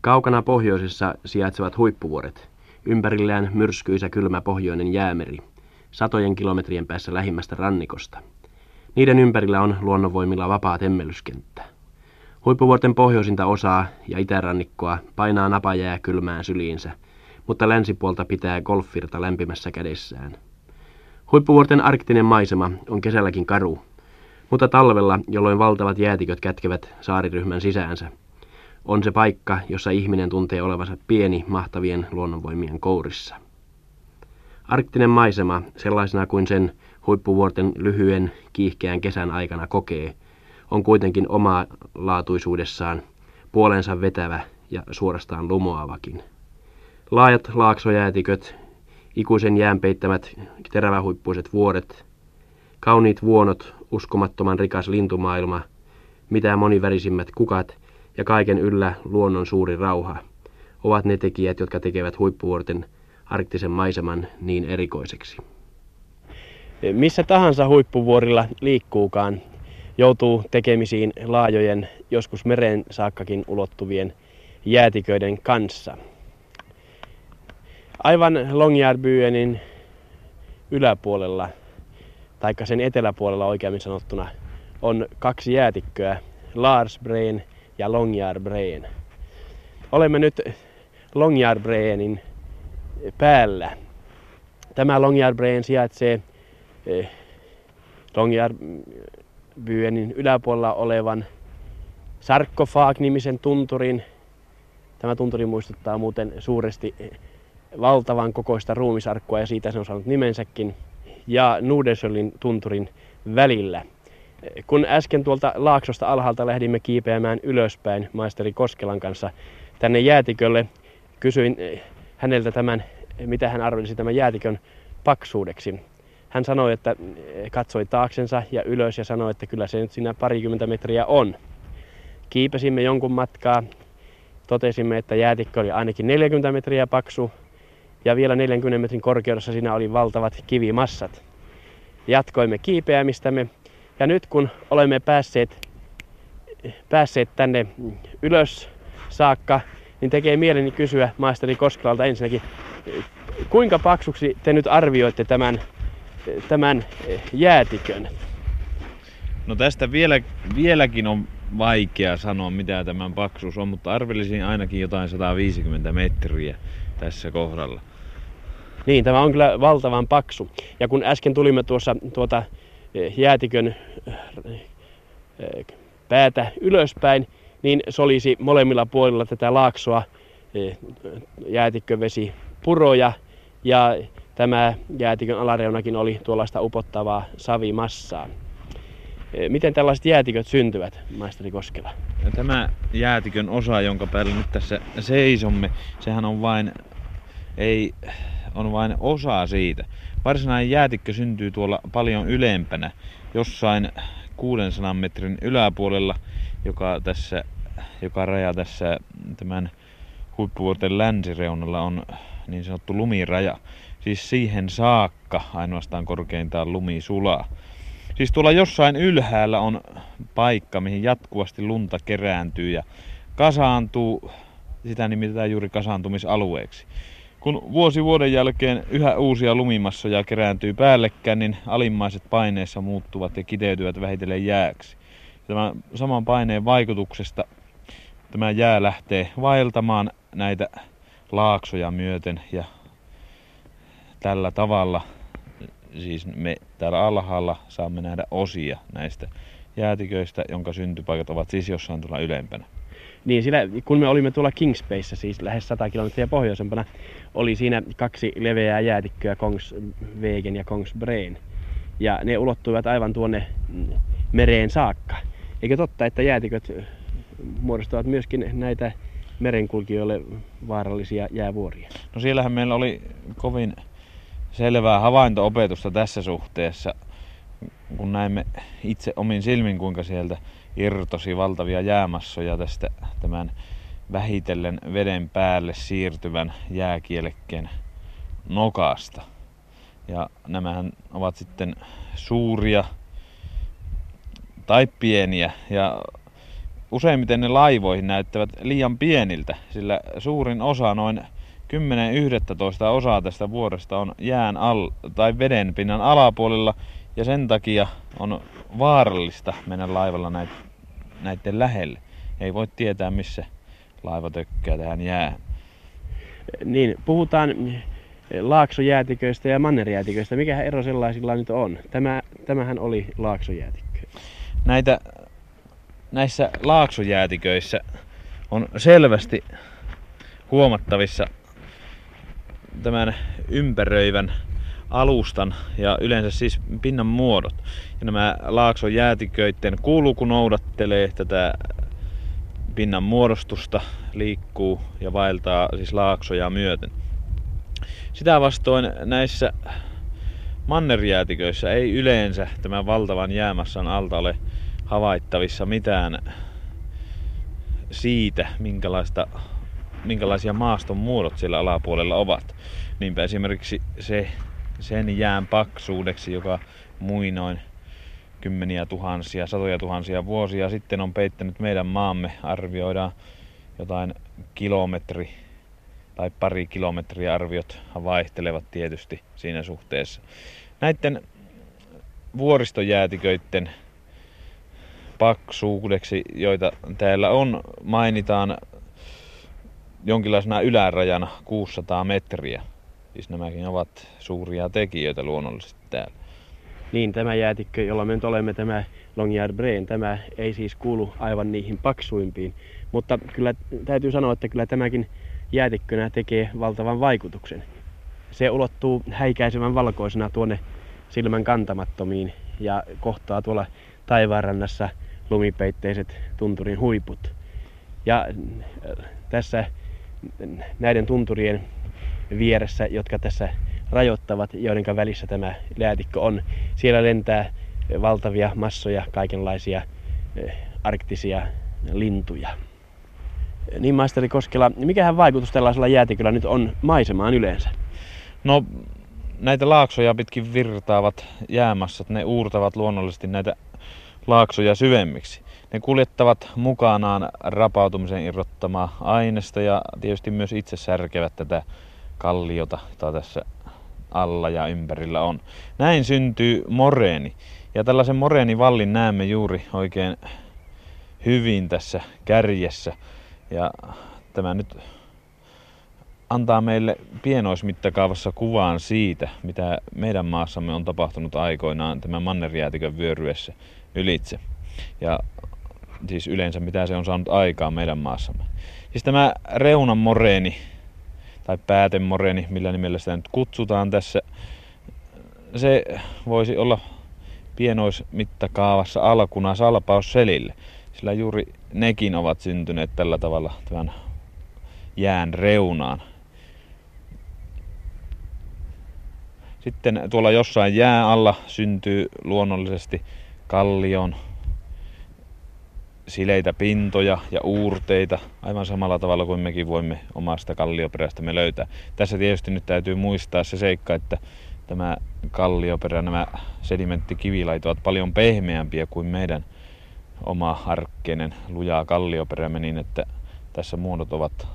Kaukana pohjoisessa sijaitsevat huippuvuoret. Ympärillään myrskyisä kylmä pohjoinen jäämeri, satojen kilometrien päässä lähimmästä rannikosta. Niiden ympärillä on luonnonvoimilla vapaa temmellyskenttä. Huippuvuorten pohjoisinta osaa ja itärannikkoa painaa napajää kylmään syliinsä, mutta länsipuolta pitää golfvirta lämpimässä kädessään. Huippuvuorten arktinen maisema on kesälläkin karu, mutta talvella, jolloin valtavat jäätiköt kätkevät saariryhmän sisäänsä, on se paikka, jossa ihminen tuntee olevansa pieni mahtavien luonnonvoimien kourissa. Arktinen maisema, sellaisena kuin sen huippuvuorten lyhyen, kiihkeän kesän aikana kokee, on kuitenkin oma laatuisuudessaan, puolensa vetävä ja suorastaan lumoavakin. Laajat laaksojäätiköt, ikuisen jään peittämät terävähuippuiset vuoret, kauniit vuonot, uskomattoman rikas lintumaailma, mitä monivärisimmät kukat ja kaiken yllä luonnon suuri rauha ovat ne tekijät, jotka tekevät huippuvuorten arktisen maiseman niin erikoiseksi. Missä tahansa huippuvuorilla liikkuukaan, joutuu tekemisiin laajojen, joskus meren saakkakin ulottuvien jäätiköiden kanssa. Aivan Longyearbyenin yläpuolella, taikka sen eteläpuolella oikeammin sanottuna, on kaksi jäätikköä, Brain ja Longyearbyen. Olemme nyt Longyearbyenin päällä. Tämä Longyearbyen sijaitsee eh, Longyearbyenin yläpuolella olevan Sarkofag-nimisen tunturin. Tämä tunturi muistuttaa muuten suuresti valtavan kokoista ruumisarkkua ja siitä se on saanut nimensäkin. Ja Nudesölin tunturin välillä. Kun äsken tuolta laaksosta alhaalta lähdimme kiipeämään ylöspäin maisteri Koskelan kanssa tänne jäätikölle, kysyin häneltä tämän, mitä hän arvelisi tämän jäätikön paksuudeksi. Hän sanoi, että katsoi taaksensa ja ylös ja sanoi, että kyllä se nyt siinä parikymmentä metriä on. Kiipesimme jonkun matkaa, totesimme, että jäätikkö oli ainakin 40 metriä paksu ja vielä 40 metrin korkeudessa siinä oli valtavat kivimassat. Jatkoimme kiipeämistämme ja nyt kun olemme päässeet, päässeet tänne ylös saakka, niin tekee mieleni kysyä maisteri Koskalalta ensinnäkin, kuinka paksuksi te nyt arvioitte tämän, tämän jäätikön? No tästä vielä, vieläkin on vaikea sanoa mitä tämän paksuus on, mutta arvelisin ainakin jotain 150 metriä tässä kohdalla. Niin, tämä on kyllä valtavan paksu. Ja kun äsken tulimme tuossa tuota jäätikön päätä ylöspäin, niin se olisi molemmilla puolilla tätä laaksoa jäätikkövesi puroja ja tämä jäätikön alareunakin oli tuollaista upottavaa savimassaa. Miten tällaiset jäätiköt syntyvät, maisteri Koskela? Tämä jäätikön osa, jonka päällä nyt tässä seisomme, sehän on vain, ei, on vain osa siitä. Varsinainen jäätikkö syntyy tuolla paljon ylempänä, jossain 600 metrin yläpuolella, joka, tässä, joka raja tässä tämän huippuvuorten länsireunalla on niin sanottu lumiraja. Siis siihen saakka ainoastaan korkeintaan lumi sulaa. Siis tuolla jossain ylhäällä on paikka, mihin jatkuvasti lunta kerääntyy ja kasaantuu, sitä nimitetään juuri kasaantumisalueeksi. Kun vuosi vuoden jälkeen yhä uusia lumimassoja kerääntyy päällekkäin, niin alimmaiset paineessa muuttuvat ja kiteytyvät vähitellen jääksi. Tämän saman paineen vaikutuksesta tämä jää lähtee vaeltamaan näitä laaksoja myöten ja tällä tavalla siis me täällä alhaalla saamme nähdä osia näistä jäätiköistä, jonka syntypaikat ovat siis jossain tuolla ylempänä. Niin, sillä, kun me olimme tuolla Kingsbayssä, siis lähes 100 kilometriä pohjoisempana, oli siinä kaksi leveää jäätikköä, Kongsvegen ja Kongsbrain. Ja ne ulottuivat aivan tuonne mereen saakka. Eikö totta, että jäätiköt muodostavat myöskin näitä merenkulkijoille vaarallisia jäävuoria? No siellähän meillä oli kovin selvää havaintoopetusta tässä suhteessa, kun näimme itse omin silmin, kuinka sieltä irtosi valtavia jäämassoja tästä tämän vähitellen veden päälle siirtyvän jääkielekkeen nokasta. Ja nämähän ovat sitten suuria tai pieniä ja useimmiten ne laivoihin näyttävät liian pieniltä, sillä suurin osa, noin 10-11 osaa tästä vuoresta on jään al- tai veden pinnan alapuolella ja sen takia on vaarallista mennä laivalla näiden lähelle. Ei voi tietää missä laiva tökkää tähän jäähän. Niin, puhutaan laaksojäätiköistä ja mannerjäätiköistä. Mikä ero sellaisilla nyt on? Tämä, tämähän oli laaksojäätikkö. Näitä, näissä laaksojäätiköissä on selvästi huomattavissa tämän ympäröivän alustan ja yleensä siis pinnan muodot. Ja nämä laakson jäätiköiden kuuluu, kun noudattelee tätä pinnan muodostusta, liikkuu ja vaeltaa siis laaksoja myöten. Sitä vastoin näissä mannerjäätiköissä ei yleensä tämän valtavan jäämassan alta ole havaittavissa mitään siitä, minkälaista, minkälaisia maaston muodot siellä alapuolella ovat. Niinpä esimerkiksi se, sen jään paksuudeksi, joka muinoin kymmeniä tuhansia, satoja tuhansia vuosia sitten on peittänyt meidän maamme, arvioidaan jotain kilometri tai pari kilometriä arviot vaihtelevat tietysti siinä suhteessa. Näiden vuoristojäätiköiden paksuudeksi, joita täällä on, mainitaan jonkinlaisena ylärajana 600 metriä. Siis nämäkin ovat suuria tekijöitä luonnollisesti täällä. Niin, tämä jäätikkö, jolla me nyt olemme, tämä Longyard Brain, tämä ei siis kuulu aivan niihin paksuimpiin. Mutta kyllä täytyy sanoa, että kyllä tämäkin jäätikkönä tekee valtavan vaikutuksen. Se ulottuu häikäisevän valkoisena tuonne silmän kantamattomiin ja kohtaa tuolla taivaanrannassa lumipeitteiset tunturin huiput. Ja äh, tässä näiden tunturien vieressä, jotka tässä rajoittavat, joiden välissä tämä jäätikkö on, siellä lentää valtavia massoja kaikenlaisia äh, arktisia lintuja. Niin maisteri Koskela, mikähän vaikutus tällaisella jäätiköllä nyt on maisemaan yleensä? No näitä laaksoja pitkin virtaavat jäämassat, ne uurtavat luonnollisesti näitä laaksoja syvemmiksi. Ne kuljettavat mukanaan rapautumisen irrottamaa aineesta ja tietysti myös itse särkevät tätä kalliota, jota tässä alla ja ympärillä on. Näin syntyy moreeni. Ja tällaisen moreenivallin näemme juuri oikein hyvin tässä kärjessä. Ja tämä nyt antaa meille pienoismittakaavassa kuvaan siitä, mitä meidän maassamme on tapahtunut aikoinaan tämän mannerjäätikön vyöryessä ylitse. Ja siis yleensä mitä se on saanut aikaan meidän maassamme. Siis tämä reunan moreeni, tai päätemoreeni, millä nimellä sitä nyt kutsutaan tässä, se voisi olla pienoismittakaavassa alkuna salpausselille sillä juuri nekin ovat syntyneet tällä tavalla tämän jään reunaan. Sitten tuolla jossain jää alla syntyy luonnollisesti kallion sileitä pintoja ja uurteita aivan samalla tavalla kuin mekin voimme omasta kallioperästämme löytää. Tässä tietysti nyt täytyy muistaa se seikka, että tämä kallioperä, nämä sedimenttikivilait ovat paljon pehmeämpiä kuin meidän oma arkkeinen lujaa kallioperämme niin, että tässä muodot ovat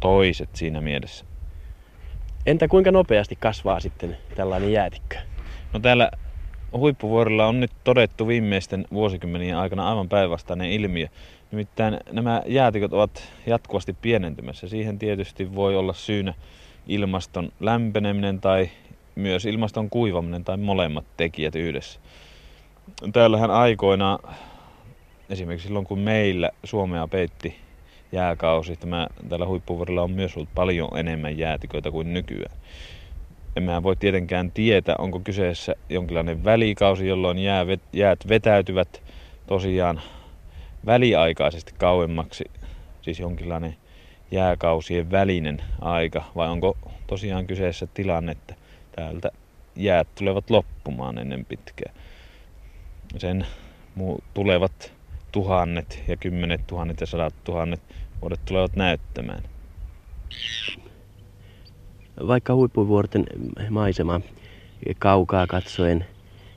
toiset siinä mielessä. Entä kuinka nopeasti kasvaa sitten tällainen jäätikkö? No täällä huippuvuorilla on nyt todettu viimeisten vuosikymmenien aikana aivan päinvastainen ilmiö. Nimittäin nämä jäätiköt ovat jatkuvasti pienentymässä. Siihen tietysti voi olla syynä ilmaston lämpeneminen tai myös ilmaston kuivaminen tai molemmat tekijät yhdessä. Täällähän aikoinaan esimerkiksi silloin kun meillä Suomea peitti jääkausi, tämä, tällä huippuvuorilla on myös ollut paljon enemmän jäätiköitä kuin nykyään. Emmehän voi tietenkään tietää, onko kyseessä jonkinlainen välikausi, jolloin jää, jäät vetäytyvät tosiaan väliaikaisesti kauemmaksi, siis jonkinlainen jääkausien välinen aika, vai onko tosiaan kyseessä tilanne, että täältä jäät tulevat loppumaan ennen pitkää. Sen tulevat tuhannet ja kymmenet tuhannet ja sadat tuhannet vuodet tulevat näyttämään. Vaikka huippuvuorten maisema kaukaa katsoen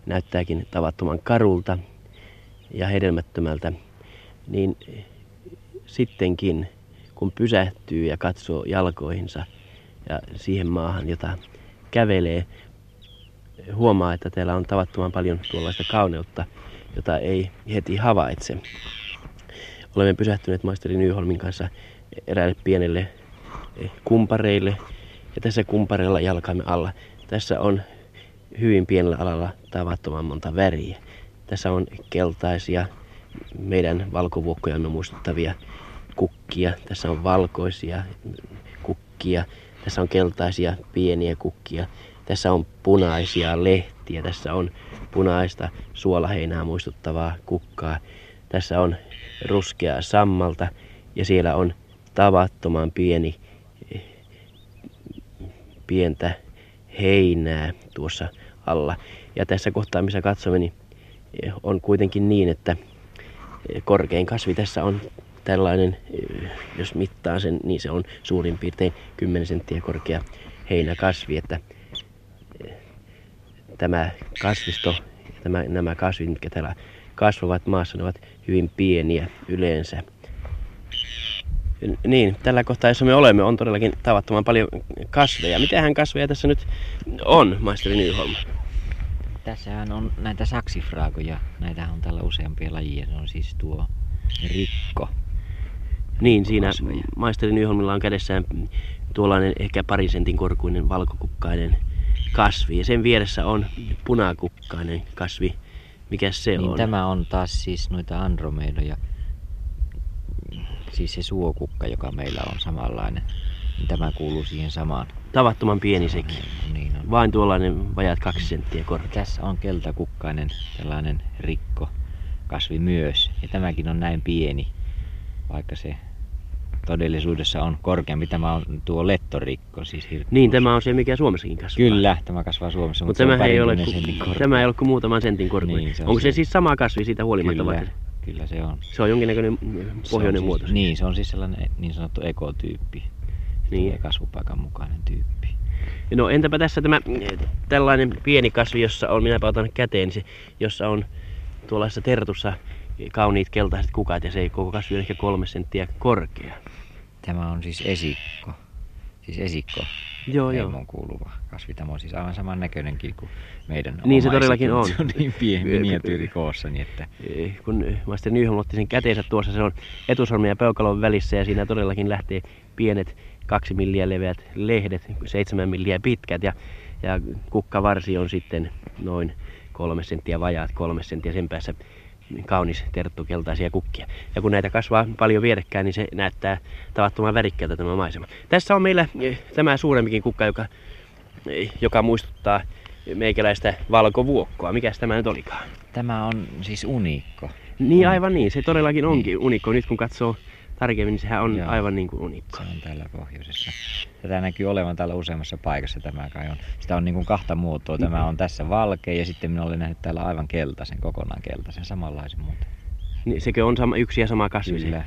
näyttääkin tavattoman karulta ja hedelmättömältä, niin sittenkin, kun pysähtyy ja katsoo jalkoihinsa ja siihen maahan, jota kävelee, huomaa, että täällä on tavattoman paljon tuollaista kauneutta, jota ei heti havaitse. Olemme pysähtyneet maisteri Nyholmin kanssa eräälle pienelle kumpareille ja tässä kumpareilla jalkaamme alla. Tässä on hyvin pienellä alalla tavattoman monta väriä. Tässä on keltaisia, meidän valkovuokkojamme muistuttavia kukkia. Tässä on valkoisia kukkia. Tässä on keltaisia pieniä kukkia. Tässä on punaisia lehtiä. Tässä on punaista suolaheinää muistuttavaa kukkaa. Tässä on ruskeaa sammalta ja siellä on tavattoman pieni pientä heinää tuossa alla. Ja tässä kohtaa, missä katsomme, niin on kuitenkin niin, että korkein kasvi tässä on tällainen, jos mittaa sen, niin se on suurin piirtein 10 senttiä korkea heinäkasvi, että tämä kasvisto, nämä kasvit, mitkä täällä kasvavat maassa, ne ovat hyvin pieniä yleensä. Niin, tällä kohtaa, jossa me olemme, on todellakin tavattoman paljon kasveja. Mitähän kasveja tässä nyt on, maisteri Nyholm? Tässähän on näitä saksifraagoja. Näitä on täällä useampia lajia. Se on siis tuo rikko. Niin, siinä kasveja. maisteri Nyholmilla on kädessään tuollainen ehkä pari sentin korkuinen valkokukkainen kasvi. Ja sen vieressä on punakukkainen kasvi. Mikä se niin on? Tämä on taas siis noita andromedoja siis se suokukka, joka meillä on samanlainen, niin tämä kuuluu siihen samaan. Tavattoman pieni sekin. Niin, niin on. Vain tuollainen vajaat kaksi senttiä korkea. Tässä on keltakukkainen tällainen rikko kasvi myös. Ja tämäkin on näin pieni, vaikka se todellisuudessa on korkeampi. Tämä on tuo lettorikko. Siis niin, tämä on se, mikä Suomessakin kasvaa. Kyllä, tämä kasvaa Suomessa, mutta, mutta tämä, ei ole, ku, tämä ei ole kuin muutaman sentin korkeinen. Niin, se on Onko se, se siis sama kasvi siitä huolimatta? Kyllä. Vaikka? Kyllä se on. Se on jonkinnäköinen pohjoinen siis, muoto. Niin, se on siis sellainen niin sanottu ekotyyppi. Niin. kasvupaikan mukainen tyyppi. No entäpä tässä tämä tällainen pieni kasvi, jossa on, minäpä otan käteen, se, jossa on tuollaisessa tertussa kauniit keltaiset kukat ja se koko kasvi on ehkä kolme senttiä korkea. Tämä on siis esikko. Siis esikko. Joo, joo. kuuluva kasvi. Tämä on siis aivan saman näköinenkin kuin meidän Niin se todellakin on. Se on niin pieni miniatyyri koossa. Niin että... Kun Master Nyholm otti sen käteensä tuossa, se on etusormen ja peukalon välissä ja siinä todellakin lähtee pienet kaksi milliä leveät lehdet, seitsemän milliä pitkät ja, ja kukkavarsi on sitten noin kolme senttiä vajaat, kolme senttiä sen päässä kaunis terttukeltaisia kukkia. Ja kun näitä kasvaa paljon vierekkäin, niin se näyttää tavattoman värikkäältä tämä maisema. Tässä on meillä eh, tämä suurempikin kukka, joka, eh, joka muistuttaa meikäläistä valkovuokkoa. Mikä tämä nyt olikaan? Tämä on siis unikko. Niin aivan niin, se todellakin onkin niin. unikko. Nyt kun katsoo tarkemmin, niin sehän on Joo. aivan niin kuin unikko. Se on täällä pohjoisessa. Tätä näkyy olevan täällä useammassa paikassa tämä kai on. Sitä on niin kuin kahta muotoa. Tämä on tässä valkea ja sitten minä olen nähnyt täällä aivan keltaisen, kokonaan keltaisen, samanlaisen muuten. Niin, sekö on sama, yksi ja sama kasvi? Kyllä.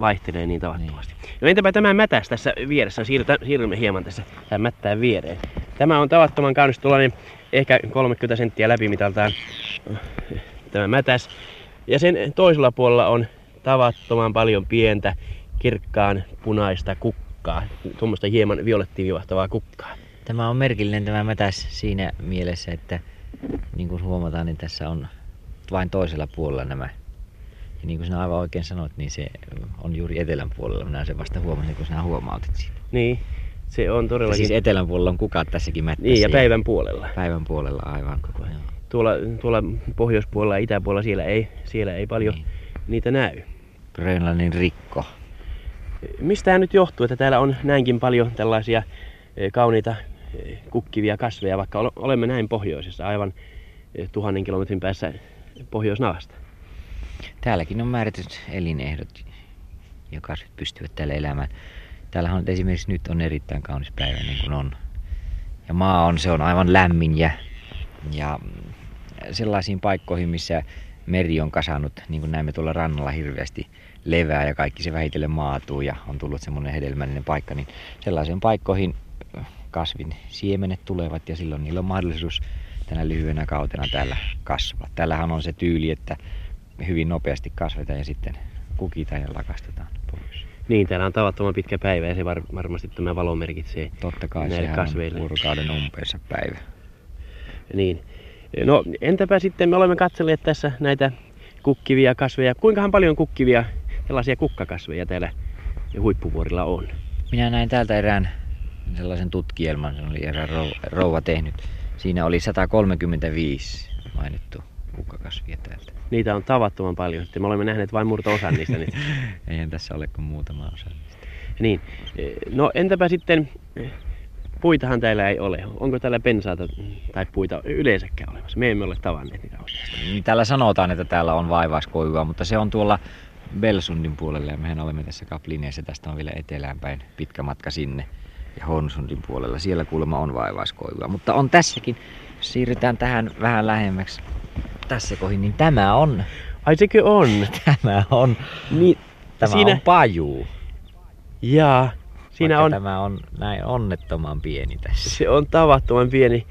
Vaihtelee niin tavattomasti. Niin. No entäpä tämä mätäs tässä vieressä? Siirrymme hieman tässä tämän mättään viereen. Tämä on tavattoman kaunis tuollainen ehkä 30 senttiä läpimitaltaan tämä mätäs. Ja sen toisella puolella on tavattoman paljon pientä kirkkaan punaista kukkaa, tuommoista hieman violettivivahtavaa kukkaa. Tämä on merkillinen tämä mätäs siinä mielessä, että niin kuin huomataan, niin tässä on vain toisella puolella nämä. Ja niin kuin sinä aivan oikein sanoit, niin se on juuri etelän puolella. Minä sen vasta huomasin, kun sinä huomautit siitä. Niin, se on todellakin... Ja siis etelän puolella on kukat tässäkin mättässä. Niin, ja päivän puolella. Päivän puolella, aivan. Koko ajan. Tuolla, tuolla pohjoispuolella ja itäpuolella siellä ei, siellä ei paljon niin. niitä näy. Grönlannin rikko. Mistä nyt johtuu, että täällä on näinkin paljon tällaisia e, kauniita e, kukkivia kasveja, vaikka olemme näin pohjoisessa, aivan e, tuhannen kilometrin päässä pohjoisnavasta? Täälläkin on määrätyt elinehdot, ja kasvit pystyvät täällä elämään. Täällähän on esimerkiksi nyt on erittäin kaunis päivä, niin kuin on. Ja maa on, se on aivan lämmin ja, ja sellaisiin paikkoihin, missä meri on kasannut, niin kuin näemme tuolla rannalla hirveästi levää ja kaikki se vähitellen maatuu ja on tullut semmoinen hedelmällinen paikka, niin sellaisiin paikkoihin kasvin siemenet tulevat ja silloin niillä on mahdollisuus tänä lyhyenä kautena täällä kasvaa. Täällähän on se tyyli, että hyvin nopeasti kasvetaan ja sitten kukitaan ja lakastetaan pois. Niin, täällä on tavattoman pitkä päivä ja se var, varmasti tämä valo merkitsee Totta kai näille kasveille. on vuorokauden umpeensa päivä. Niin. No entäpä sitten me olemme katselleet tässä näitä kukkivia kasveja. Kuinkahan paljon kukkivia tällaisia kukkakasveja täällä huippuvuorilla on? Minä näin täältä erään sellaisen tutkielman, se oli erään rouva, tehnyt. Siinä oli 135 mainittu kukkakasvia täältä. Niitä on tavattoman paljon. Sitten me olemme nähneet vain murto-osan niistä nyt. Eihän tässä ole kuin muutama osa niistä. Niin. No entäpä sitten, puitahan täällä ei ole. Onko täällä pensaata tai puita yleensäkään olemassa? Me emme ole tavanneet niitä oikeastaan. Täällä sanotaan, että täällä on vaivaiskoivua, mutta se on tuolla Belsundin puolella ja mehän olemme tässä Kaplineessa. Tästä on vielä etelään päin pitkä matka sinne ja Hornsundin puolella. Siellä kuulemma on vaivaiskoivua, mutta on tässäkin. Siirrytään tähän vähän lähemmäksi tässä kohin, niin tämä on, Ai sekö on? tämä on, Niin, tämä Siinä- on pajuu. jaa. Siinä Vaikka on, Tämä on näin onnettoman pieni tässä. se on tavattoman pieni.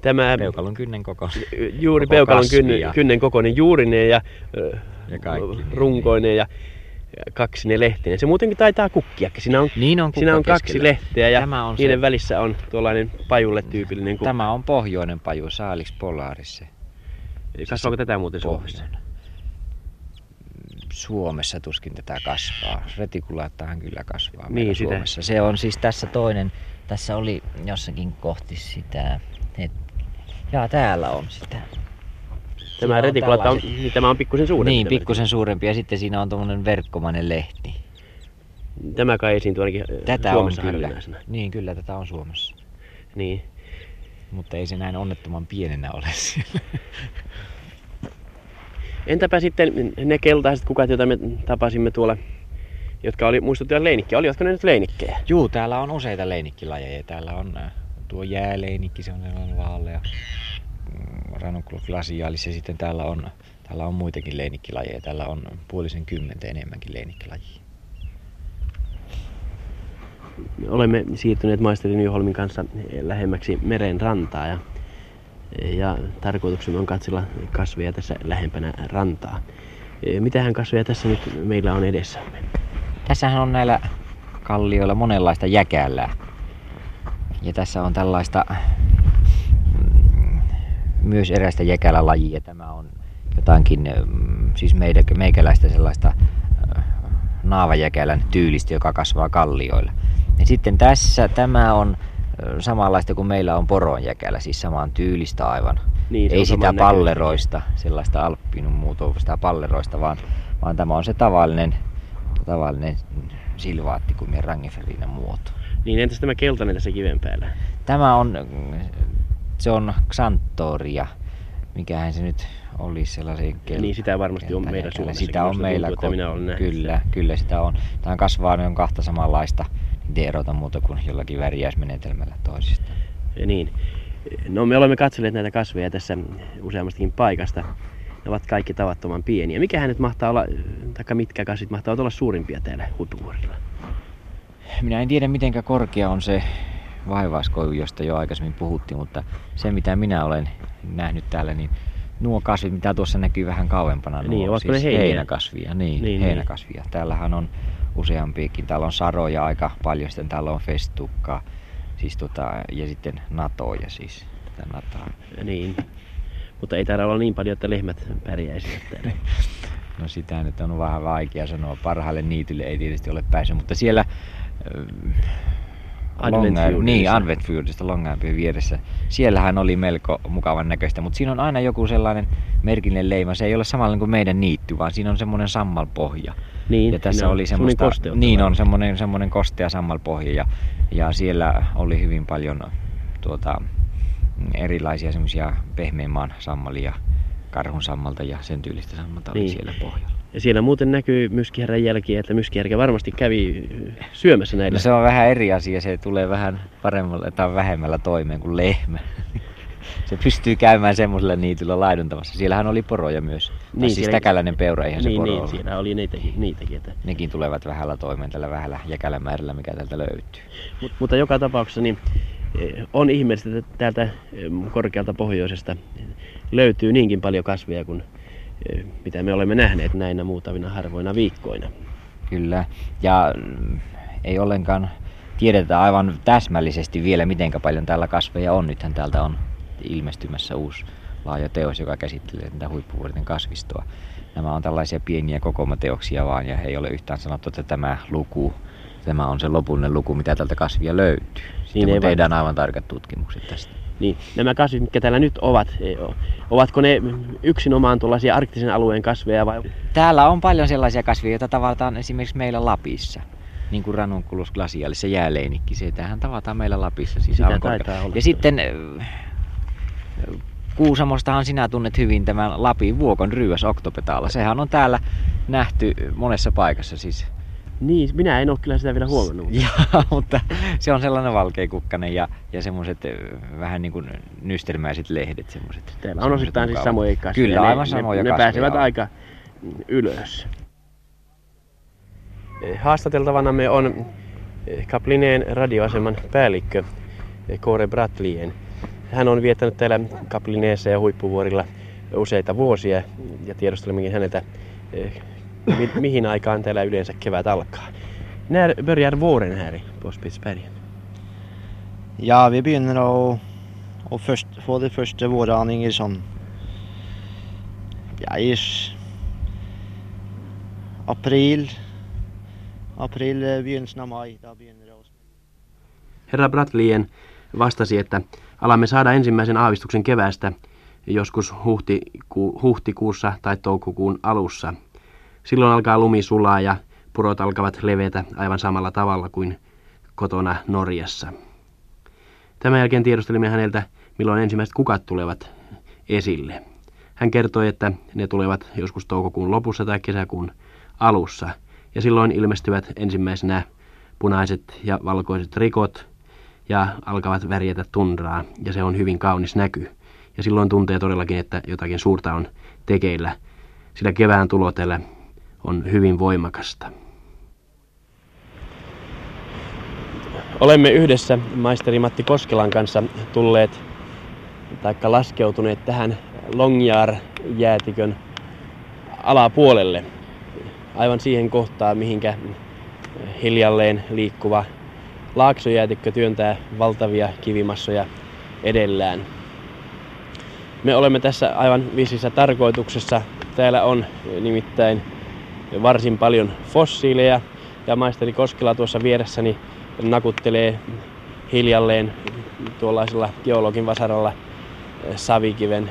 Tämä Peukalon kynnen koko. juuri koko peukalon kynnen, kynnen kokoinen juurinen ja, Ja kaikki, niin, runkoinen ja ja kaksinen lehtinen. Se muutenkin taitaa kukkia. Siinä on, Niin on siinä on kaksi keskellä. lehteä ja Tämä on niiden se- välissä on tuollainen pajulle tyypillinen kukka. Tämä on pohjoinen paju, Saalix polaris Kasvaako tätä muuten Suomessa? Suomessa tuskin tätä kasvaa. Retikulaattahan kyllä kasvaa Niin, sitä. Suomessa. Se on siis tässä toinen. Tässä oli jossakin kohti sitä. Het... Jaa, täällä on sitä. Tämä on retikulatta on, niin tämä on pikkusen suurempi. Niin, pikkusen suurempi ja sitten siinä on tuommoinen verkkomainen lehti. Tämä kai esiintyy ainakin ö, Tätä Suomessa on kyllä. Niin, kyllä tätä on Suomessa. Niin. Mutta ei se näin onnettoman pienenä ole siellä. Entäpä sitten ne keltaiset kukat, joita me tapasimme tuolla, jotka oli, muistuttivat leinikkiä. Olivatko ne nyt leinikkejä? Juu, täällä on useita leinikkilajeja. Täällä on äh, tuo jääleinikki, se on sellainen vaalea. Ranunculus glacialis ja sitten täällä on, täällä on muitakin leinikkilajeja. Täällä on puolisen kymmentä enemmänkin leinikkilajia. olemme siirtyneet maisteri Nyholmin kanssa lähemmäksi meren rantaa ja, ja tarkoituksena on katsella kasveja tässä lähempänä rantaa. Mitähän kasveja tässä nyt meillä on edessämme? Tässähän on näillä kallioilla monenlaista jäkälää. Ja tässä on tällaista myös erästä jäkälälajia. Tämä on jotakin, mm, siis meidän, meikäläistä sellaista äh, naavajäkälän tyylistä, joka kasvaa kallioilla. Ja sitten tässä tämä on äh, samanlaista kuin meillä on poronjäkälä, siis samaan tyylistä aivan. Niin, Ei sitä palleroista, sellaista alppinun muutoa, sitä palleroista, vaan, vaan tämä on se tavallinen, tavallinen silvaattikumien rangiferinen muoto. Niin entäs tämä keltainen tässä kiven päällä? Tämä on, se on Xanthoria. Mikähän se nyt olisi sellaisen kel- Niin, sitä varmasti on meillä. Suomessakin. Sitä on meillä tuntuu, että minä olen Kyllä, kyllä sitä on. Tämä kasvaa noin kahta samanlaista. Niitä ei erota muuta kuin jollakin värjäismenetelmällä toisista. Ja niin. No me olemme katselleet näitä kasveja tässä useammastakin paikasta. Ne ovat kaikki tavattoman pieniä. Mikähän nyt mahtaa olla, taikka mitkä kasvit mahtaa olla suurimpia täällä huippuvuorilla? Minä en tiedä miten korkea on se vaivaiskoivu, josta jo aikaisemmin puhuttiin, mutta se mitä minä olen nähnyt täällä, niin nuo kasvit, mitä tuossa näkyy vähän kauempana, nuo Niin, ne siis heiniä? heinäkasvia. Niin, Niin, niin. heinäkasvia. Täällähän on useampiakin. Täällä on saroja aika paljon, sitten täällä on festukkaa siis tota, ja sitten natoja siis. Tätä nataa. Niin. Mutta ei täällä olla niin paljon, että lehmät pärjäisivät täällä. No sitä nyt on vähän vaikea sanoa. Parhaalle niitylle ei tietysti ole päässyt, mutta siellä ö, Adventfjordissa. Niin, Adventfjordista Longampien vieressä. Siellähän oli melko mukavan näköistä, mutta siinä on aina joku sellainen merkillinen leima. Se ei ole samanlainen kuin meidän niitty, vaan siinä on semmoinen sammalpohja. Niin, Ja tässä oli semmoinen semmoista, niin on semmoinen, semmoinen kostea sammalpohja ja, ja siellä oli hyvin paljon tuota, erilaisia semmoisia pehmeän maan sammalia, karhun sammalta ja sen tyylistä sammalta oli Niin. siellä pohjalla. Ja siellä muuten näkyy myskihärän jälkiä, että myskihärkä varmasti kävi syömässä näillä. No se on vähän eri asia, se tulee vähän paremmalla tai vähemmällä toimeen kuin lehmä. Se pystyy käymään semmoisella niityllä laiduntamassa. Siellähän oli poroja myös. Niin, siis täkäläinen peura, eihän se niin, poro niin, ollut. siellä oli niitäkin. niitäkin että. Nekin tulevat vähällä toimeen tällä vähällä jäkälämäärällä, mikä täältä löytyy. Mut, mutta joka tapauksessa niin, eh, on ihmeellistä, että täältä eh, korkealta pohjoisesta löytyy niinkin paljon kasveja kuin mitä me olemme nähneet näinä muutamina harvoina viikkoina. Kyllä. Ja mm, ei ollenkaan tiedetä aivan täsmällisesti vielä, miten paljon täällä kasveja on. Nythän täältä on ilmestymässä uusi laaja teos, joka käsittelee tätä huippuvuorten kasvistoa. Nämä on tällaisia pieniä kokoomateoksia vaan ja ei ole yhtään sanottu, että tämä luku, tämä on se lopullinen luku, mitä tältä kasvia löytyy. Sitten niin tehdään aivan tarkat tutkimukset tästä. Niin, nämä kasvit, mitkä täällä nyt ovat, e, ovatko ne yksinomaan tuollaisia arktisen alueen kasveja vai? Täällä on paljon sellaisia kasveja, joita tavataan esimerkiksi meillä Lapissa. Niin kuin ranunculus glacialis, se jääleinikki, se tähän tavataan meillä Lapissa. Siis Sitä taitaa olla. Ja sitten Kuusamostahan sinä tunnet hyvin tämän Lapin vuokon ryös oktopetaalla. Sehän on täällä nähty monessa paikassa siis. Niin, minä en ole kyllä sitä vielä huomannut. ja, mutta se on sellainen valkeakukkanen ja, ja semmoiset vähän niin kuin nystelmäiset lehdet. Semmoset, Teillä on osittain siis samoja kasveja. Kyllä, aivan samoja ne, ne pääsevät aika ylös. Haastateltavanamme on Kaplineen radioaseman päällikkö Kore Bratlien. Hän on viettänyt täällä Kaplineessa ja Huippuvuorilla useita vuosia ja tiedustelemmekin häneltä, mi- mihin aikaan täällä yleensä kevät alkaa. När börjar våren här på Spitsbergen? Ja, vi begynner å, å først, få de første våraninger sånn ja, i april. April, begynnelsen av mai. Da begynner det å Herra Bratlien vastasi, että alamme saada ensimmäisen aavistuksen keväästä joskus huhtiku, huhtikuussa tai toukokuun alussa. Silloin alkaa lumi sulaa ja purot alkavat levetä aivan samalla tavalla kuin kotona Norjassa. Tämän jälkeen tiedustelimme häneltä, milloin ensimmäiset kukat tulevat esille. Hän kertoi, että ne tulevat joskus toukokuun lopussa tai kesäkuun alussa, ja silloin ilmestyvät ensimmäisenä punaiset ja valkoiset rikot, ja alkavat värjätä tundraa ja se on hyvin kaunis näky. Ja silloin tuntee todellakin, että jotakin suurta on tekeillä, sillä kevään tulo täällä on hyvin voimakasta. Olemme yhdessä maisteri Matti Koskelan kanssa tulleet tai laskeutuneet tähän Longjar-jäätikön alapuolelle. Aivan siihen kohtaan, mihinkä hiljalleen liikkuva laaksojäätikkö työntää valtavia kivimassoja edellään. Me olemme tässä aivan visissä tarkoituksessa. Täällä on nimittäin varsin paljon fossiileja ja maisteri Koskela tuossa vieressäni nakuttelee hiljalleen tuollaisella geologin vasaralla savikiven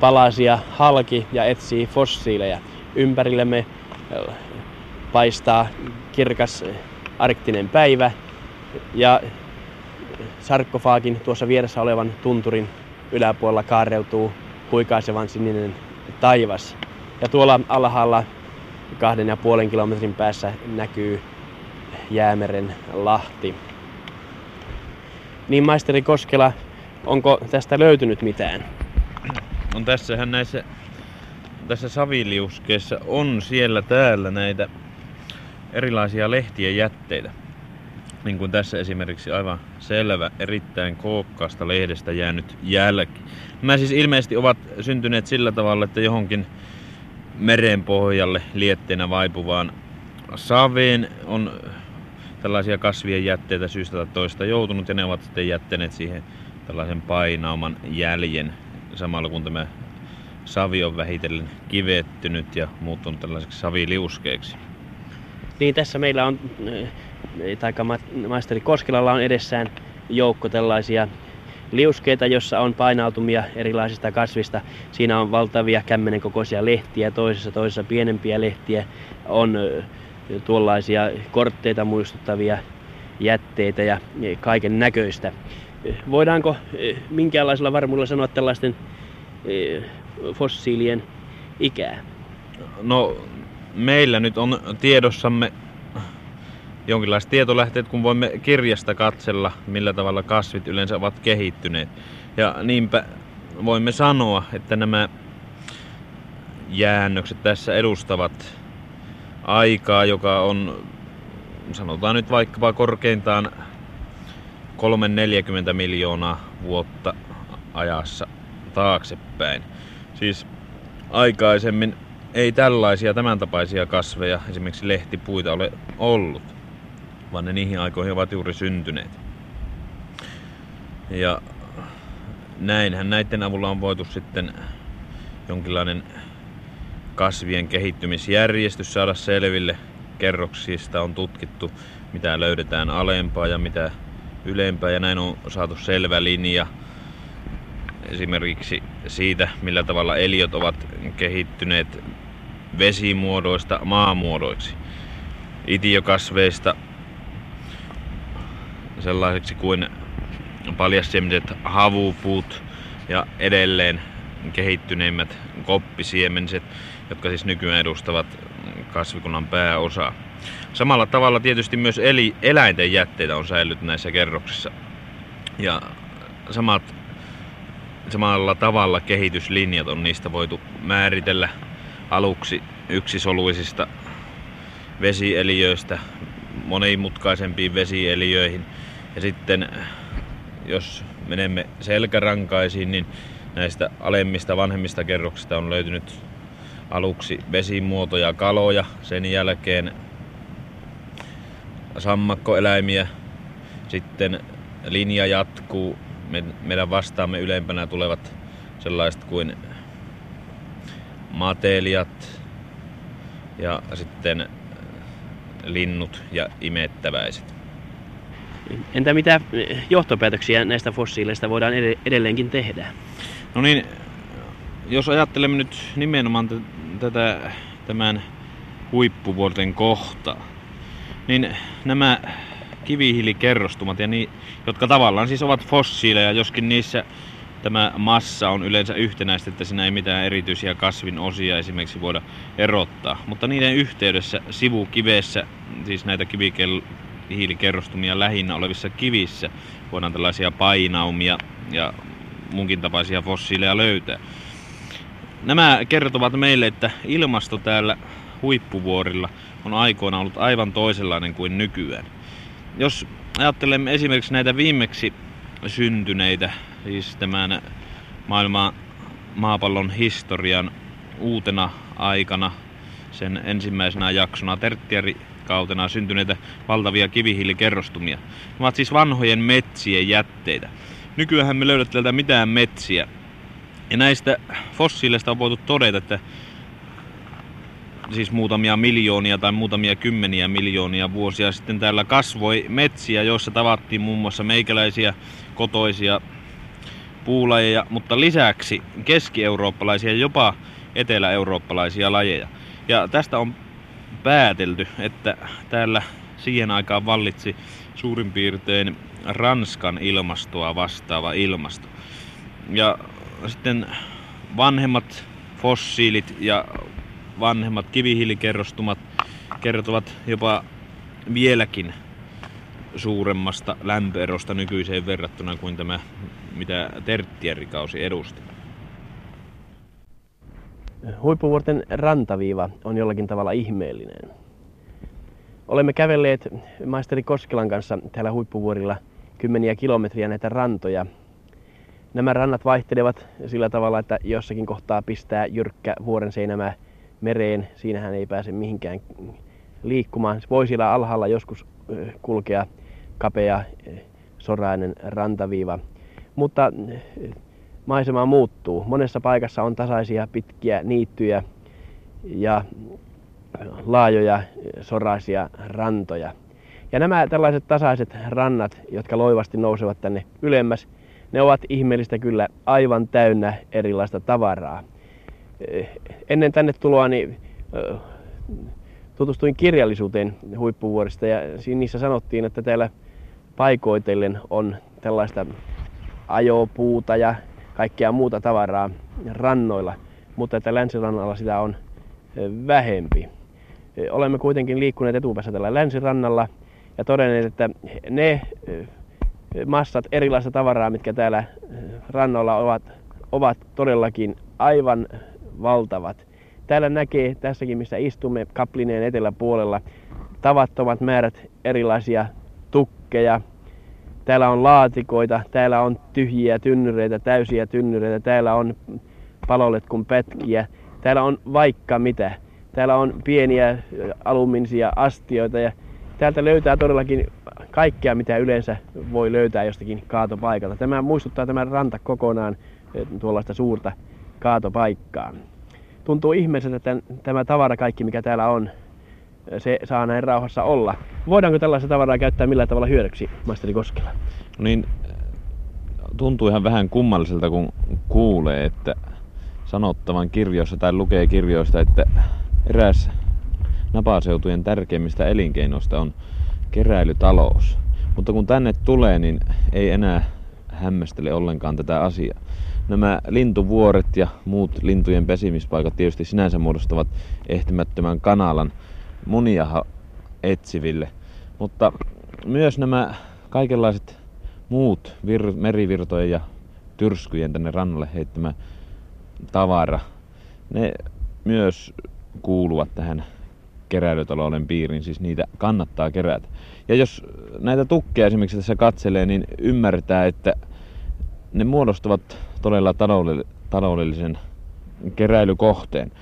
palasia halki ja etsii fossiileja. Ympärillemme paistaa kirkas arktinen päivä ja sarkkofaagin tuossa vieressä olevan tunturin yläpuolella kaareutuu huikaisevan sininen taivas. Ja tuolla alhaalla kahden ja puolen kilometrin päässä näkyy Jäämeren lahti. Niin maisteri Koskela, onko tästä löytynyt mitään? On tässähän näissä tässä saviliuskeessa on siellä täällä näitä erilaisia lehtien jätteitä. Niin kuin tässä esimerkiksi aivan selvä, erittäin kookkaasta lehdestä jäänyt jälki. Nämä siis ilmeisesti ovat syntyneet sillä tavalla, että johonkin merenpohjalle lietteenä vaipuvaan saveen on tällaisia kasvien jätteitä syystä tai toista joutunut ja ne ovat sitten jättäneet siihen tällaisen painauman jäljen samalla kun tämä savi on vähitellen kivettynyt ja muuttunut tällaiseksi saviliuskeeksi. Niin tässä meillä on, eh, tai maisteri Koskelalla on edessään joukko tällaisia liuskeita, jossa on painautumia erilaisista kasvista. Siinä on valtavia kämmenen kokoisia lehtiä, toisessa toisessa pienempiä lehtiä. On tuollaisia kortteita muistuttavia jätteitä ja eh, kaiken näköistä. Voidaanko minkäänlaisella varmuudella sanoa tällaisten fossiilien ikää? No meillä nyt on tiedossamme jonkinlaiset tietolähteet, kun voimme kirjasta katsella, millä tavalla kasvit yleensä ovat kehittyneet. Ja niinpä voimme sanoa, että nämä jäännökset tässä edustavat aikaa, joka on, sanotaan nyt vaikkapa korkeintaan 3-40 miljoonaa vuotta ajassa taaksepäin. Siis aikaisemmin ei tällaisia tämän tapaisia kasveja, esimerkiksi lehtipuita, ole ollut, vaan ne niihin aikoihin ovat juuri syntyneet. Ja näinhän näiden avulla on voitu sitten jonkinlainen kasvien kehittymisjärjestys saada selville. Kerroksista on tutkittu, mitä löydetään alempaa ja mitä ylempää ja näin on saatu selvä linja esimerkiksi siitä, millä tavalla eliöt ovat kehittyneet vesimuodoista maamuodoiksi. Itiokasveista sellaisiksi kuin paljasjämiset havupuut ja edelleen kehittyneimmät koppisiemenset, jotka siis nykyään edustavat kasvikunnan pääosaa. Samalla tavalla tietysti myös eli, eläinten jätteitä on säilynyt näissä kerroksissa. Ja samat, samalla tavalla kehityslinjat on niistä voitu määritellä aluksi yksisoluisista vesieliöistä monimutkaisempiin vesieliöihin. Ja sitten jos menemme selkärankaisiin, niin näistä alemmista vanhemmista kerroksista on löytynyt aluksi vesimuotoja kaloja, sen jälkeen sammakkoeläimiä, sitten linja jatkuu, meidän vastaamme ylempänä tulevat sellaiset kuin matelijat ja sitten linnut ja imettäväiset. Entä mitä johtopäätöksiä näistä fossiileista voidaan edelleenkin tehdä? No niin, jos ajattelemme nyt nimenomaan t- tätä tämän huippuvuorten kohtaa, niin nämä kivihiilikerrostumat, ja ni, jotka tavallaan siis ovat fossiileja, joskin niissä tämä massa on yleensä yhtenäistä, että siinä ei mitään erityisiä kasvin osia esimerkiksi voida erottaa. Mutta niiden yhteydessä sivukivessä, siis näitä kivihiilikerrostumia lähinnä olevissa kivissä, voidaan tällaisia painaumia ja munkin tapaisia fossiileja löytää. Nämä kertovat meille, että ilmasto täällä huippuvuorilla on aikoina ollut aivan toisenlainen kuin nykyään. Jos ajattelemme esimerkiksi näitä viimeksi syntyneitä, siis tämän maailman maapallon historian uutena aikana, sen ensimmäisenä jaksona tertiarikautena syntyneitä valtavia kivihiilikerrostumia. Ne ovat siis vanhojen metsien jätteitä. Nykyään me löydät täältä mitään metsiä. Ja näistä fossiileista on voitu todeta, että siis muutamia miljoonia tai muutamia kymmeniä miljoonia vuosia sitten täällä kasvoi metsiä, joissa tavattiin muun muassa meikäläisiä kotoisia puulajeja, mutta lisäksi keski-eurooppalaisia jopa etelä-eurooppalaisia lajeja. Ja tästä on päätelty, että täällä siihen aikaan vallitsi suurin piirtein Ranskan ilmastoa vastaava ilmasto. Ja sitten vanhemmat fossiilit ja vanhemmat kivihiilikerrostumat kertovat jopa vieläkin suuremmasta lämpöerosta nykyiseen verrattuna kuin tämä, mitä terttiärikausi edusti. Huippuvuorten rantaviiva on jollakin tavalla ihmeellinen. Olemme kävelleet maisteri Koskelan kanssa täällä huippuvuorilla kymmeniä kilometriä näitä rantoja. Nämä rannat vaihtelevat sillä tavalla, että jossakin kohtaa pistää jyrkkä vuoren seinämä mereen. Siinähän ei pääse mihinkään liikkumaan. Voi siellä alhaalla joskus kulkea kapea sorainen rantaviiva. Mutta maisema muuttuu. Monessa paikassa on tasaisia pitkiä niittyjä ja laajoja soraisia rantoja. Ja nämä tällaiset tasaiset rannat, jotka loivasti nousevat tänne ylemmäs, ne ovat ihmeellistä kyllä aivan täynnä erilaista tavaraa. Ennen tänne tuloani tutustuin kirjallisuuteen huippuvuorista ja niissä sanottiin, että täällä paikoitellen on tällaista ajopuuta ja kaikkea muuta tavaraa rannoilla, mutta että länsirannalla sitä on vähempi. Olemme kuitenkin liikkuneet etupäässä tällä länsirannalla ja todenneet, että ne massat erilaista tavaraa, mitkä täällä rannoilla ovat, ovat todellakin aivan valtavat. Täällä näkee tässäkin, missä istumme kaplineen eteläpuolella, tavattomat määrät erilaisia tukkeja. Täällä on laatikoita, täällä on tyhjiä tynnyreitä, täysiä tynnyreitä, täällä on palolet kuin pätkiä. Täällä on vaikka mitä. Täällä on pieniä aluminisia astioita ja täältä löytää todellakin kaikkea, mitä yleensä voi löytää jostakin kaatopaikalta. Tämä muistuttaa tämän ranta kokonaan tuollaista suurta kaatopaikkaa. Tuntuu ihmeelliseltä, että tämä tavara, kaikki mikä täällä on, se saa näin rauhassa olla. Voidaanko tällaista tavaraa käyttää millä tavalla hyödyksi, Maisteri Koskela? No niin, tuntuu ihan vähän kummalliselta, kun kuulee, että sanottavan kirjoissa tai lukee kirjoista, että eräs napaseutujen tärkeimmistä elinkeinoista on keräilytalous. Mutta kun tänne tulee, niin ei enää hämmästele ollenkaan tätä asiaa. Nämä lintuvuoret ja muut lintujen pesimispaikat tietysti sinänsä muodostavat ehtimättömän kanalan munia etsiville. Mutta myös nämä kaikenlaiset muut vir- merivirtojen ja tyrskyjen tänne rannalle heittämä tavara, ne myös kuuluvat tähän keräilytalouden piiriin, siis niitä kannattaa kerätä. Ja jos näitä tukkeja esimerkiksi tässä katselee, niin ymmärtää, että ne muodostavat todella taloudellisen keräilykohteen.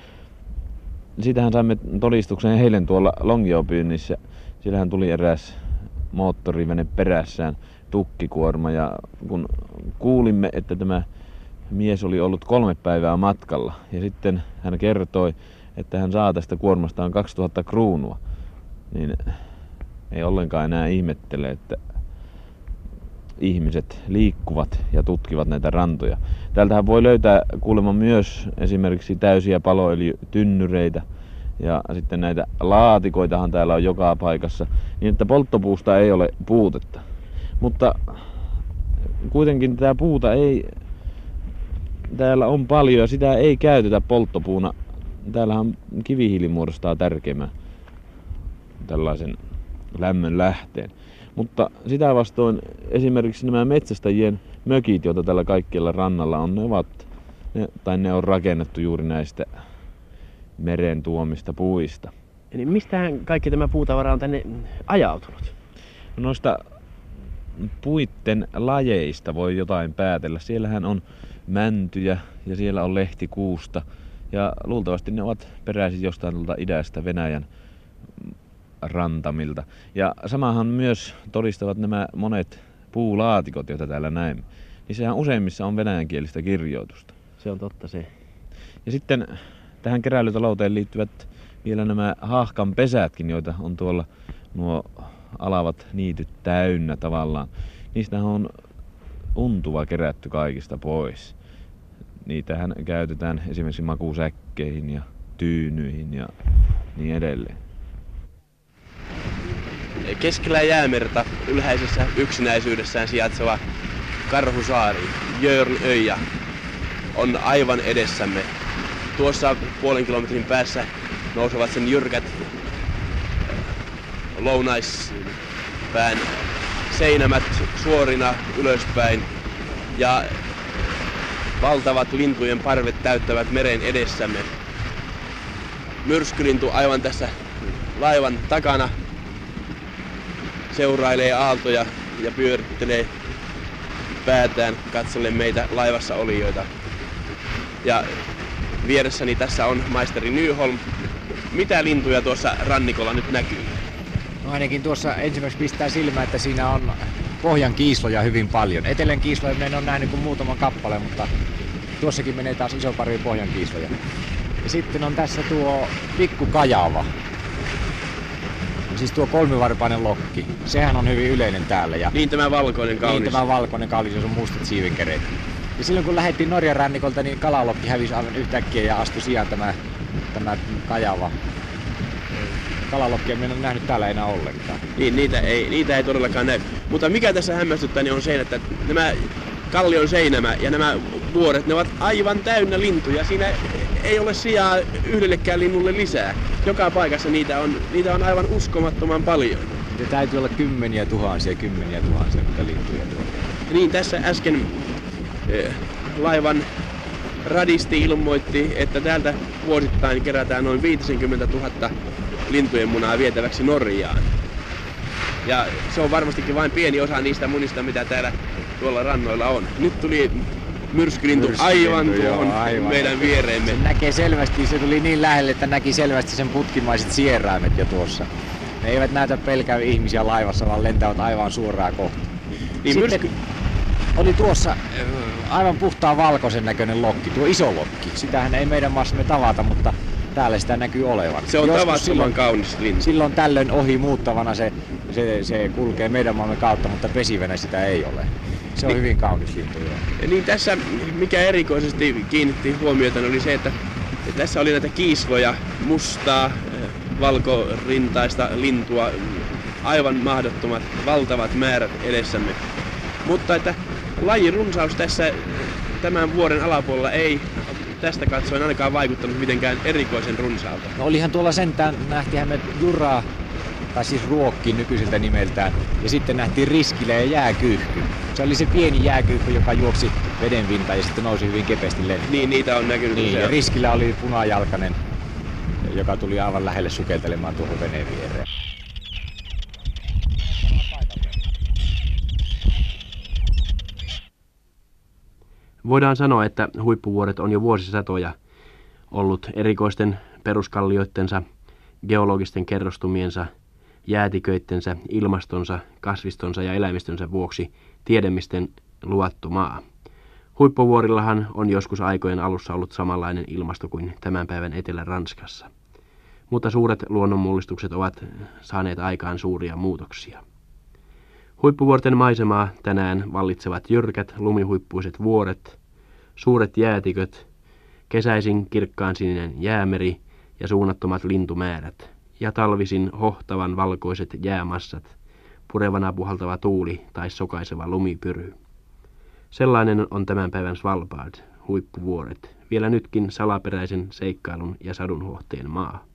Siitähän saimme todistuksen eilen tuolla Longiopyynnissä. Siellähän tuli eräs moottorivene perässään tukkikuorma ja kun kuulimme, että tämä mies oli ollut kolme päivää matkalla ja sitten hän kertoi, että hän saa tästä kuormastaan 2000 kruunua, niin ei ollenkaan enää ihmettele, että ihmiset liikkuvat ja tutkivat näitä rantoja. Täältähän voi löytää kuulemma myös esimerkiksi täysiä paloöljytynnyreitä ja sitten näitä laatikoitahan täällä on joka paikassa, niin että polttopuusta ei ole puutetta. Mutta kuitenkin tämä puuta ei, täällä on paljon ja sitä ei käytetä polttopuuna. Täällähän kivihiili muodostaa tärkeimmän tällaisen lämmön lähteen. Mutta sitä vastoin esimerkiksi nämä metsästäjien mökit, joita tällä kaikkialla rannalla on, ne ovat, ne, tai ne on rakennettu juuri näistä meren tuomista puista. Eli mistähän kaikki tämä puutavara on tänne ajautunut? Noista puitten lajeista voi jotain päätellä. Siellähän on mäntyjä ja siellä on lehtikuusta. Ja luultavasti ne ovat peräisin jostain tuolta idästä Venäjän rantamilta. Ja samahan myös todistavat nämä monet puulaatikot, joita täällä näemme. Niin sehän useimmissa on venäjänkielistä kirjoitusta. Se on totta se. Ja sitten tähän keräilytalouteen liittyvät vielä nämä haahkan pesätkin, joita on tuolla nuo alavat niityt täynnä tavallaan. Niistä on untuva kerätty kaikista pois. Niitähän käytetään esimerkiksi makusäkkeihin ja tyynyihin ja niin edelleen. Keskellä jäämerta ylhäisessä yksinäisyydessään sijaitseva Karhusaari, Jörnöja, on aivan edessämme. Tuossa puolen kilometrin päässä nousevat sen jyrkät lounaispään seinämät suorina ylöspäin ja valtavat lintujen parvet täyttävät meren edessämme. Myrskylintu aivan tässä laivan takana seurailee aaltoja ja pyörittelee päätään katsellen meitä laivassa olijoita. Ja vieressäni tässä on maisteri Nyholm. Mitä lintuja tuossa rannikolla nyt näkyy? No ainakin tuossa ensimmäiseksi pistää silmään, että siinä on pohjan kiisloja hyvin paljon. Etelän kiisloja en ole nähnyt kuin muutaman kappale, mutta tuossakin menee taas iso pari pohjan kiisloja. Ja sitten on tässä tuo pikku kajava. Siis tuo kolmivarpainen lokki. Sehän on hyvin yleinen täällä. Ja niin tämä valkoinen kaunis. Niin tämä valkoinen kaunis, jos on mustat siivenkereet. Ja silloin kun lähdettiin Norjan rannikolta, niin kalalokki hävisi aivan yhtäkkiä ja astui sijaan tämä, tämä kajava kalalokkia en ole nähnyt täällä enää ollenkaan. Niin, niitä ei, niitä ei todellakaan näy. Mutta mikä tässä hämmästyttää, niin on se, että nämä kallion seinämä ja nämä vuoret, ne ovat aivan täynnä lintuja. Siinä ei ole sijaa yhdellekään linnulle lisää. Joka paikassa niitä on, niitä on aivan uskomattoman paljon. Niitä täytyy olla kymmeniä tuhansia, kymmeniä tuhansia niitä lintuja tuolla. Niin, tässä äsken eh, laivan radisti ilmoitti, että täältä vuosittain kerätään noin 50 000 lintujen munaa vietäväksi Norjaan. Ja se on varmastikin vain pieni osa niistä munista, mitä täällä tuolla rannoilla on. Nyt tuli myrskylintu aivan tuohon aivan. meidän viereemme. Se näkee selvästi, se tuli niin lähelle, että näki selvästi sen putkimaiset sieraimet jo tuossa. Ne eivät näytä pelkää ihmisiä laivassa, vaan lentävät aivan suoraan kohti. Niin Sitten myrsky... oli tuossa äh, aivan puhtaan valkoisen näköinen lokki, tuo iso lokki. Sitähän ei meidän maassamme tavata, mutta täällä sitä näkyy olevan. Se on tavattoman silloin, kaunis lintu. silloin tällöin ohi muuttavana se, se, se kulkee meidän maamme kautta, mutta pesivänä sitä ei ole. Se on Niin. hyvin kaunis lintu. Joo. Niin tässä, mikä erikoisesti kiinnitti huomiota, oli se, että tässä oli näitä kiisloja, mustaa, eh, valkorintaista lintua, aivan mahdottomat, valtavat määrät edessämme. Mutta että lajin runsaus tässä tämän vuoden alapuolella ei tästä katsoen ainakaan vaikuttanut mitenkään erikoisen runsaalta. No olihan tuolla sentään, nähtihän me Juraa, tai siis Ruokki nykyiseltä nimeltään, ja sitten nähtiin Riskilä ja jääkyyhky. Se oli se pieni jääkyyhky, joka juoksi vedenpintaan ja sitten nousi hyvin kepeästi lentoon. Niin, niitä on näkynyt Niin, ja. Riskillä oli punajalkainen, joka tuli aivan lähelle sukeltelemaan tuohon veneen viereen. Voidaan sanoa, että huippuvuoret on jo vuosisatoja ollut erikoisten peruskallioittensa, geologisten kerrostumiensa, jäätiköittensä, ilmastonsa, kasvistonsa ja eläimistönsä vuoksi tiedemisten luottu maa. Huippuvuorillahan on joskus aikojen alussa ollut samanlainen ilmasto kuin tämän päivän Etelä-Ranskassa. Mutta suuret luonnonmullistukset ovat saaneet aikaan suuria muutoksia. Huippuvuorten maisemaa tänään vallitsevat jyrkät lumihuippuiset vuoret, suuret jäätiköt, kesäisin kirkkaan sininen jäämeri ja suunnattomat lintumäärät, ja talvisin hohtavan valkoiset jäämassat, purevana puhaltava tuuli tai sokaiseva lumipyry. Sellainen on tämän päivän Svalbard, huippuvuoret, vielä nytkin salaperäisen seikkailun ja sadunhuohteen maa.